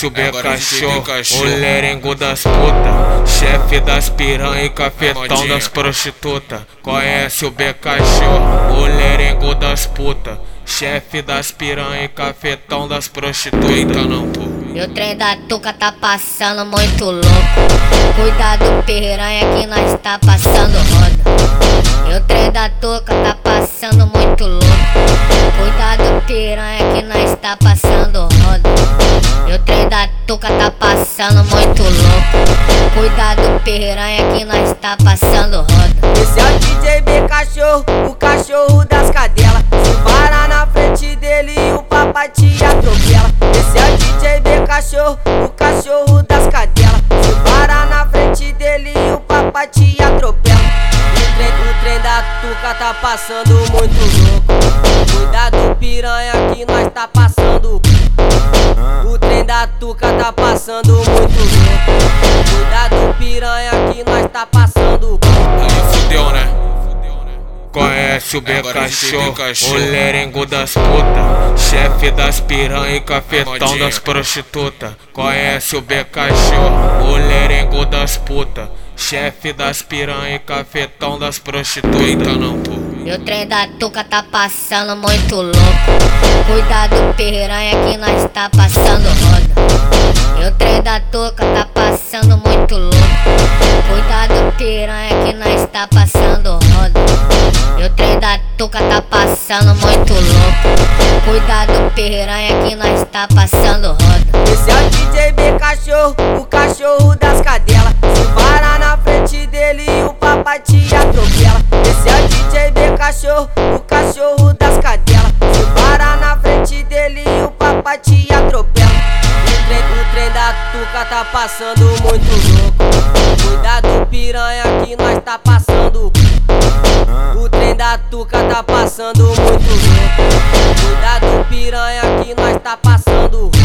conhece o Becachô, o lerengo das puta, chefe das piranha e cafetão das prostituta. Conhece o Becachô, o lerengo das puta, chefe das piranha e cafetão das prostituta. Não, pô. E o trem da tuca tá passando muito louco. Cuidado, piranha, que nós tá passando roda. E o trem da tuca tá passando muito louco. Cuidado, piranha, que nós tá passando roda. Tuca tá passando muito louco. Cuidado, piranha, que nós tá passando roda. Esse é o DJ B cachorro, o cachorro das cadelas. Se parar na frente dele, o papai te atropela. Esse é o DJ B cachorro, o cachorro das cadelas. Se parar na frente dele, o papai te atropela. O trem, o trem da tuca tá passando muito louco. Cuidado, piranha, que nós tá passando. Da tuca tá passando muito louco. Cuidado, piranha, que nós tá passando. Aí fudeu, né? Conhece o Becachô, o lerengo das puta, chefe das piranha e cafetão das prostituta. Conhece o Becachô, o lerengo das puta, chefe das piranha e cafetão das prostituta. Não, pô. E o trem da tuca tá passando muito louco. Cuidado, piranha, que nós tá passando roda. Nós tá passando roda. E o trem da tuca tá passando muito louco. Cuidado, piranha, que nós tá passando roda. Esse é o DJ B cachorro, o cachorro das cadelas. Se parar na frente dele, o papai te batuca tá passando muito louco. Cuidado, piranha, que nós tá passando. O trem da tuca tá passando muito louco. Cuidado, piranha, que nós tá passando.